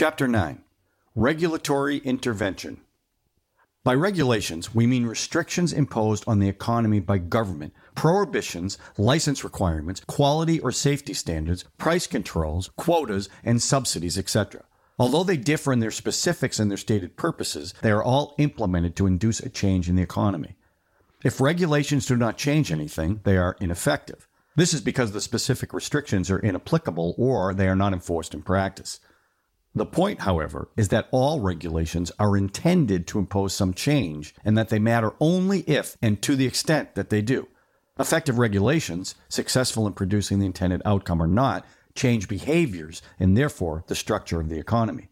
Chapter 9 Regulatory Intervention. By regulations, we mean restrictions imposed on the economy by government, prohibitions, license requirements, quality or safety standards, price controls, quotas, and subsidies, etc. Although they differ in their specifics and their stated purposes, they are all implemented to induce a change in the economy. If regulations do not change anything, they are ineffective. This is because the specific restrictions are inapplicable or they are not enforced in practice. The point, however, is that all regulations are intended to impose some change and that they matter only if and to the extent that they do. Effective regulations, successful in producing the intended outcome or not, change behaviors and therefore the structure of the economy.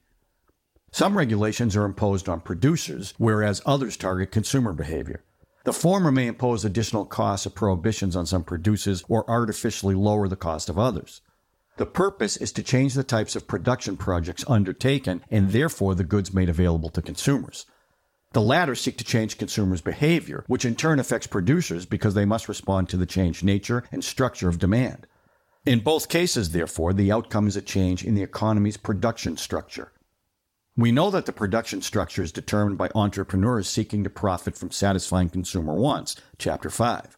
Some regulations are imposed on producers, whereas others target consumer behavior. The former may impose additional costs or prohibitions on some producers or artificially lower the cost of others. The purpose is to change the types of production projects undertaken and therefore the goods made available to consumers. The latter seek to change consumers' behavior, which in turn affects producers because they must respond to the changed nature and structure of demand. In both cases, therefore, the outcome is a change in the economy's production structure. We know that the production structure is determined by entrepreneurs seeking to profit from satisfying consumer wants, Chapter 5.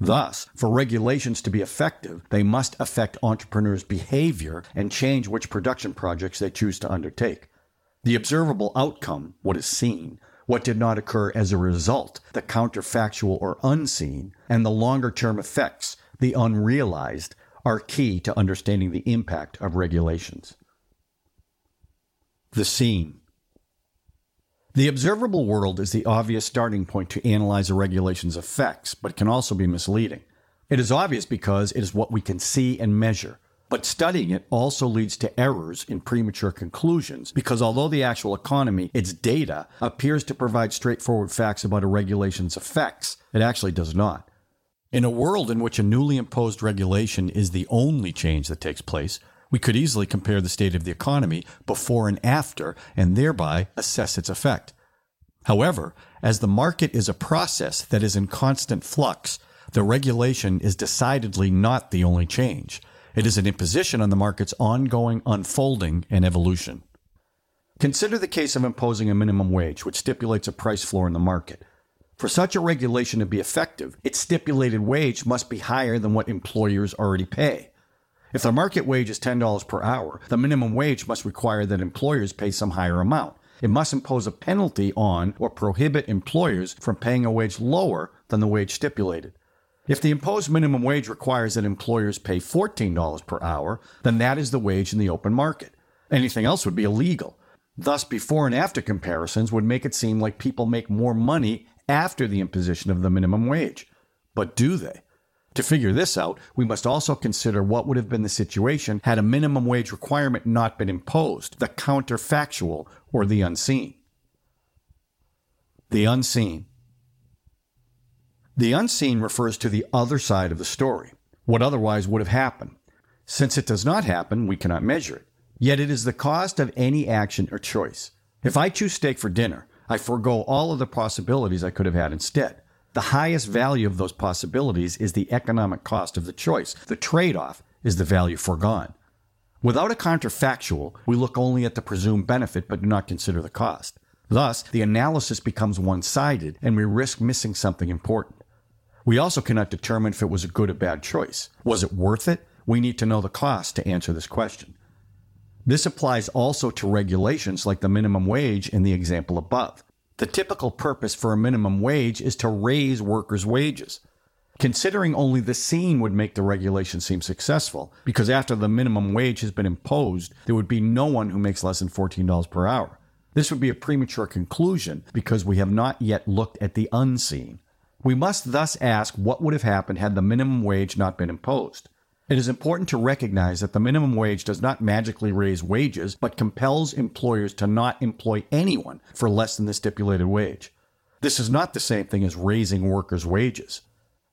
Thus, for regulations to be effective, they must affect entrepreneurs' behavior and change which production projects they choose to undertake. The observable outcome, what is seen, what did not occur as a result, the counterfactual or unseen, and the longer term effects, the unrealized, are key to understanding the impact of regulations. The seen. The observable world is the obvious starting point to analyze a regulation's effects, but it can also be misleading. It is obvious because it is what we can see and measure. But studying it also leads to errors in premature conclusions because although the actual economy, its data, appears to provide straightforward facts about a regulation's effects, it actually does not. In a world in which a newly imposed regulation is the only change that takes place, we could easily compare the state of the economy before and after and thereby assess its effect. However, as the market is a process that is in constant flux, the regulation is decidedly not the only change. It is an imposition on the market's ongoing unfolding and evolution. Consider the case of imposing a minimum wage, which stipulates a price floor in the market. For such a regulation to be effective, its stipulated wage must be higher than what employers already pay. If the market wage is $10 per hour, the minimum wage must require that employers pay some higher amount. It must impose a penalty on or prohibit employers from paying a wage lower than the wage stipulated. If the imposed minimum wage requires that employers pay $14 per hour, then that is the wage in the open market. Anything else would be illegal. Thus, before and after comparisons would make it seem like people make more money after the imposition of the minimum wage. But do they? To figure this out, we must also consider what would have been the situation had a minimum wage requirement not been imposed, the counterfactual or the unseen. The unseen. The unseen refers to the other side of the story, what otherwise would have happened. Since it does not happen, we cannot measure it. Yet it is the cost of any action or choice. If I choose steak for dinner, I forego all of the possibilities I could have had instead. The highest value of those possibilities is the economic cost of the choice. The trade off is the value foregone. Without a counterfactual, we look only at the presumed benefit but do not consider the cost. Thus, the analysis becomes one sided and we risk missing something important. We also cannot determine if it was a good or bad choice. Was it worth it? We need to know the cost to answer this question. This applies also to regulations like the minimum wage in the example above. The typical purpose for a minimum wage is to raise workers' wages. Considering only the seen would make the regulation seem successful, because after the minimum wage has been imposed, there would be no one who makes less than $14 per hour. This would be a premature conclusion because we have not yet looked at the unseen. We must thus ask what would have happened had the minimum wage not been imposed. It is important to recognize that the minimum wage does not magically raise wages, but compels employers to not employ anyone for less than the stipulated wage. This is not the same thing as raising workers' wages.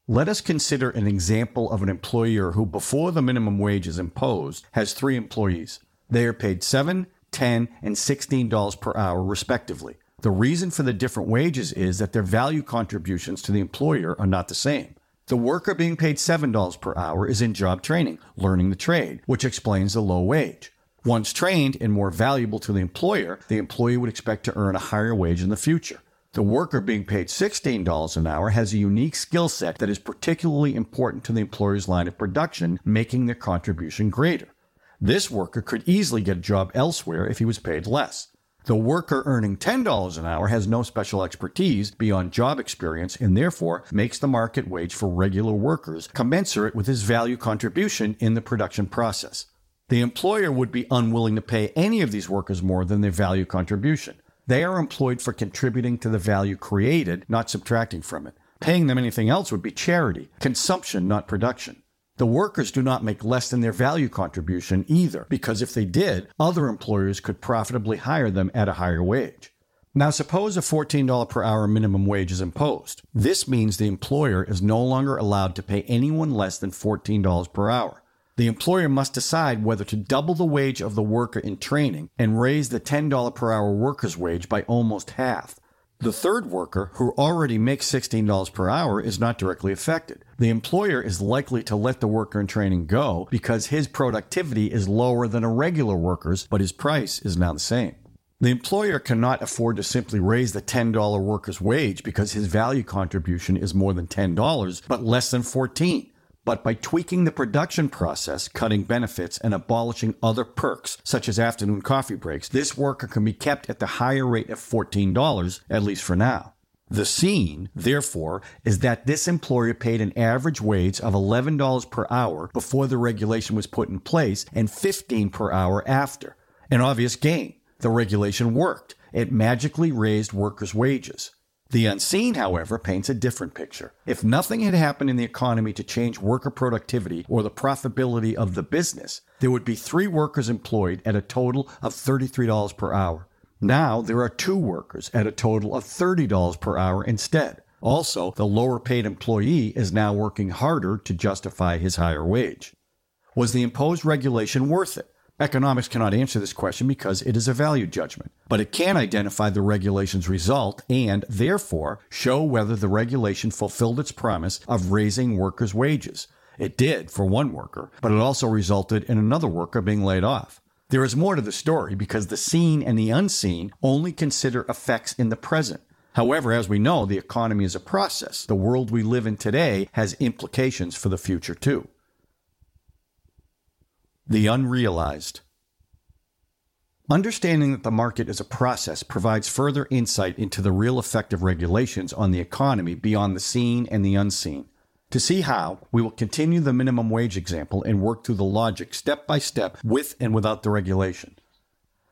Let us consider an example of an employer who, before the minimum wage is imposed, has three employees. They are paid $7, $10, and $16 per hour, respectively. The reason for the different wages is that their value contributions to the employer are not the same. The worker being paid $7 per hour is in job training, learning the trade, which explains the low wage. Once trained and more valuable to the employer, the employee would expect to earn a higher wage in the future. The worker being paid $16 an hour has a unique skill set that is particularly important to the employer's line of production, making their contribution greater. This worker could easily get a job elsewhere if he was paid less. The worker earning $10 an hour has no special expertise beyond job experience and therefore makes the market wage for regular workers commensurate with his value contribution in the production process. The employer would be unwilling to pay any of these workers more than their value contribution. They are employed for contributing to the value created, not subtracting from it. Paying them anything else would be charity, consumption, not production. The workers do not make less than their value contribution either, because if they did, other employers could profitably hire them at a higher wage. Now, suppose a $14 per hour minimum wage is imposed. This means the employer is no longer allowed to pay anyone less than $14 per hour. The employer must decide whether to double the wage of the worker in training and raise the $10 per hour worker's wage by almost half. The third worker, who already makes $16 per hour, is not directly affected. The employer is likely to let the worker in training go because his productivity is lower than a regular worker's, but his price is now the same. The employer cannot afford to simply raise the $10 worker's wage because his value contribution is more than $10, but less than 14 but by tweaking the production process, cutting benefits, and abolishing other perks, such as afternoon coffee breaks, this worker can be kept at the higher rate of $14, at least for now. The seen, therefore, is that this employer paid an average wage of $11 per hour before the regulation was put in place and 15 per hour after. An obvious gain. The regulation worked. It magically raised workers' wages. The unseen, however, paints a different picture. If nothing had happened in the economy to change worker productivity or the profitability of the business, there would be three workers employed at a total of $33 per hour. Now there are two workers at a total of $30 per hour instead. Also, the lower paid employee is now working harder to justify his higher wage. Was the imposed regulation worth it? Economics cannot answer this question because it is a value judgment, but it can identify the regulation's result and, therefore, show whether the regulation fulfilled its promise of raising workers' wages. It did for one worker, but it also resulted in another worker being laid off. There is more to the story because the seen and the unseen only consider effects in the present. However, as we know, the economy is a process. The world we live in today has implications for the future too. The unrealized. Understanding that the market is a process provides further insight into the real effect of regulations on the economy beyond the seen and the unseen. To see how, we will continue the minimum wage example and work through the logic step by step with and without the regulation.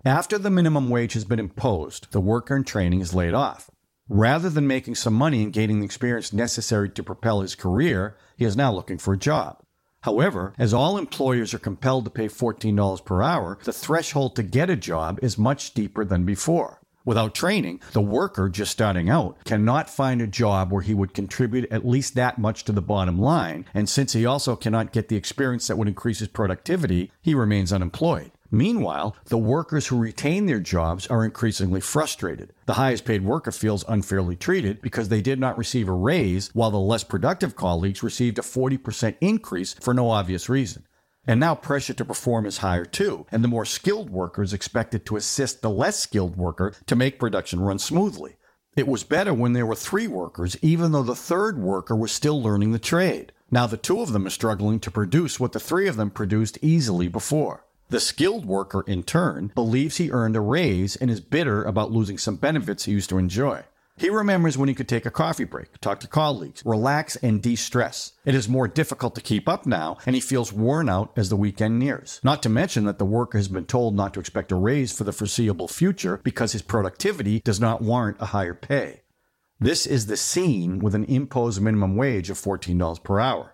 After the minimum wage has been imposed, the worker in training is laid off. Rather than making some money and gaining the experience necessary to propel his career, he is now looking for a job. However, as all employers are compelled to pay $14 per hour, the threshold to get a job is much steeper than before. Without training, the worker just starting out cannot find a job where he would contribute at least that much to the bottom line, and since he also cannot get the experience that would increase his productivity, he remains unemployed. Meanwhile, the workers who retain their jobs are increasingly frustrated. The highest paid worker feels unfairly treated because they did not receive a raise, while the less productive colleagues received a 40% increase for no obvious reason. And now pressure to perform is higher too, and the more skilled worker is expected to assist the less skilled worker to make production run smoothly. It was better when there were three workers, even though the third worker was still learning the trade. Now the two of them are struggling to produce what the three of them produced easily before. The skilled worker, in turn, believes he earned a raise and is bitter about losing some benefits he used to enjoy. He remembers when he could take a coffee break, talk to colleagues, relax, and de stress. It is more difficult to keep up now, and he feels worn out as the weekend nears. Not to mention that the worker has been told not to expect a raise for the foreseeable future because his productivity does not warrant a higher pay. This is the scene with an imposed minimum wage of $14 per hour.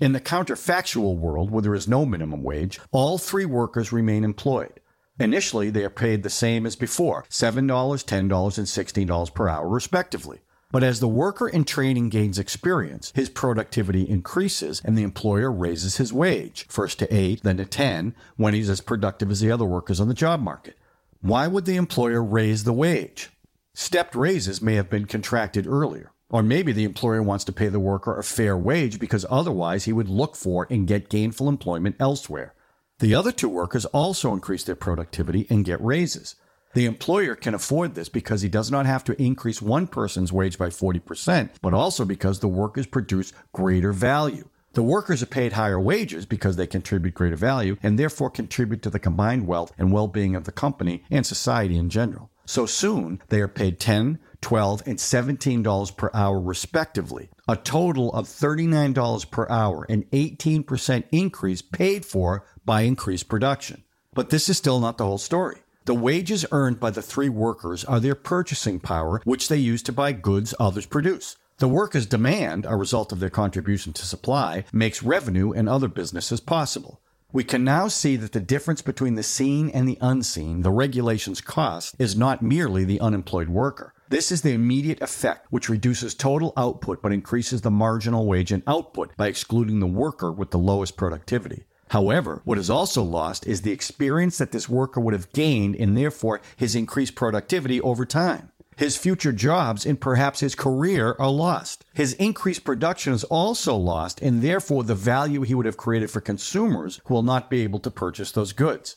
In the counterfactual world, where there is no minimum wage, all three workers remain employed. Initially, they are paid the same as before $7, $10, and $16 per hour, respectively. But as the worker in training gains experience, his productivity increases and the employer raises his wage, first to 8, then to 10, when he's as productive as the other workers on the job market. Why would the employer raise the wage? Stepped raises may have been contracted earlier. Or maybe the employer wants to pay the worker a fair wage because otherwise he would look for and get gainful employment elsewhere. The other two workers also increase their productivity and get raises. The employer can afford this because he does not have to increase one person's wage by 40%, but also because the workers produce greater value. The workers are paid higher wages because they contribute greater value and therefore contribute to the combined wealth and well being of the company and society in general. So soon, they are paid 10, 12, and $17 per hour respectively, a total of $39 per hour, an 18% increase paid for by increased production. But this is still not the whole story. The wages earned by the three workers are their purchasing power, which they use to buy goods others produce. The workers' demand, a result of their contribution to supply, makes revenue and other businesses possible. We can now see that the difference between the seen and the unseen, the regulation's cost, is not merely the unemployed worker. This is the immediate effect, which reduces total output but increases the marginal wage and output by excluding the worker with the lowest productivity. However, what is also lost is the experience that this worker would have gained and therefore his increased productivity over time. His future jobs and perhaps his career are lost. His increased production is also lost, and therefore the value he would have created for consumers who will not be able to purchase those goods.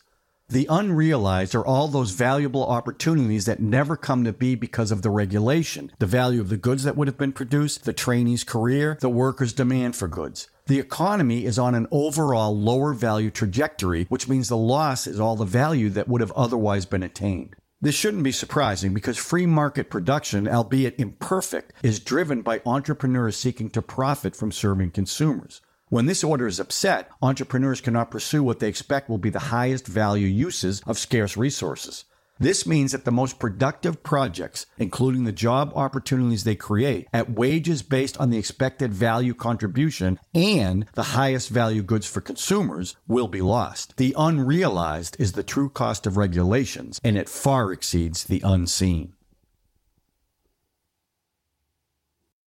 The unrealized are all those valuable opportunities that never come to be because of the regulation, the value of the goods that would have been produced, the trainee's career, the worker's demand for goods. The economy is on an overall lower value trajectory, which means the loss is all the value that would have otherwise been attained. This shouldn't be surprising because free market production, albeit imperfect, is driven by entrepreneurs seeking to profit from serving consumers. When this order is upset, entrepreneurs cannot pursue what they expect will be the highest value uses of scarce resources. This means that the most productive projects, including the job opportunities they create, at wages based on the expected value contribution and the highest value goods for consumers, will be lost. The unrealized is the true cost of regulations, and it far exceeds the unseen.